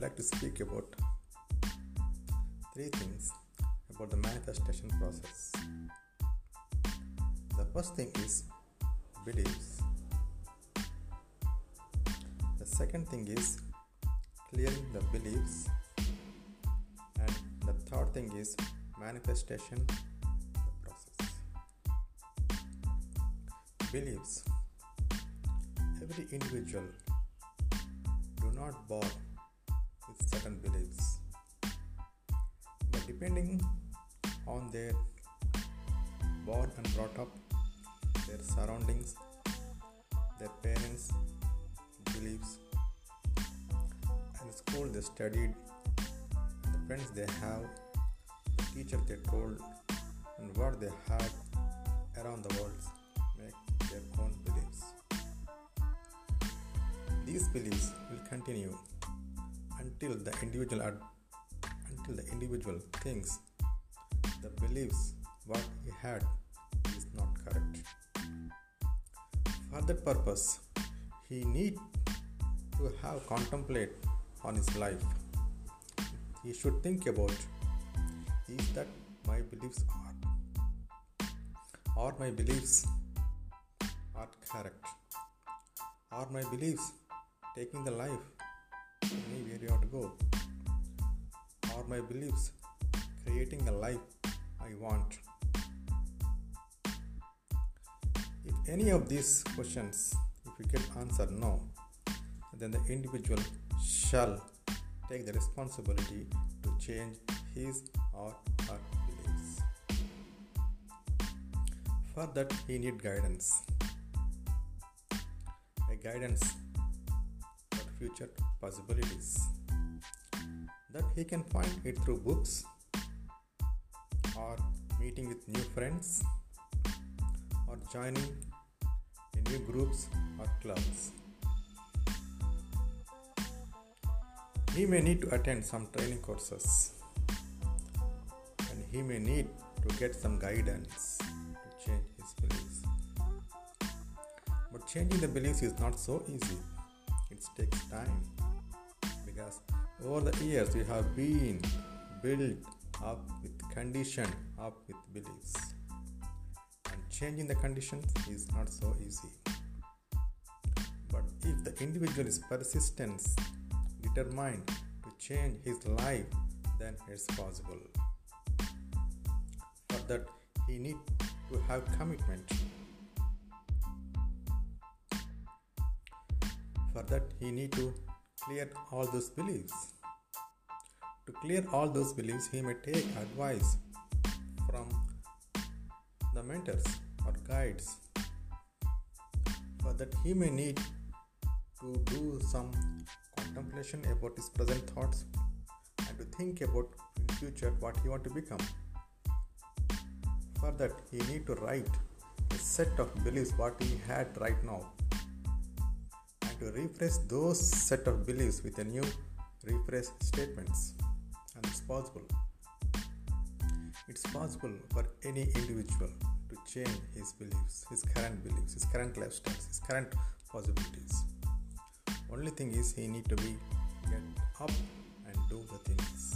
like to speak about three things about the manifestation process. The first thing is beliefs. The second thing is clearing the beliefs. And the third thing is manifestation process. Beliefs. Every individual do not born certain beliefs. But depending on their born and brought up, their surroundings, their parents' beliefs, and the school they studied, the friends they have, the teacher they told, and what they had around the world make their own beliefs. These beliefs will continue until the individual ad- until the individual thinks the beliefs what he had is not correct. For that purpose, he need to have contemplate on his life. He should think about is that my beliefs are or my beliefs are correct are my beliefs taking the life are my beliefs creating the life I want if any of these questions if you get answer no then the individual shall take the responsibility to change his or her beliefs. For that, he need guidance. A guidance for future possibilities. That he can find it through books or meeting with new friends or joining in new groups or clubs. He may need to attend some training courses and he may need to get some guidance to change his beliefs. But changing the beliefs is not so easy, it takes time over the years we have been built up with condition up with beliefs and changing the conditions is not so easy but if the individual is persistent determined to change his life, then it's possible. For that, he need to have commitment. For that, he need to clear all those beliefs. To clear all those beliefs, he may take advice from the mentors or guides. For that, he may need to do some contemplation about his present thoughts and to think about in future what he want to become for that he need to write a set of beliefs what he had right now and to refresh those set of beliefs with a new refresh statements possible. It's possible for any individual to change his beliefs his current beliefs his current lifestyles his current possibilities. Only thing is he need to be get up and do the things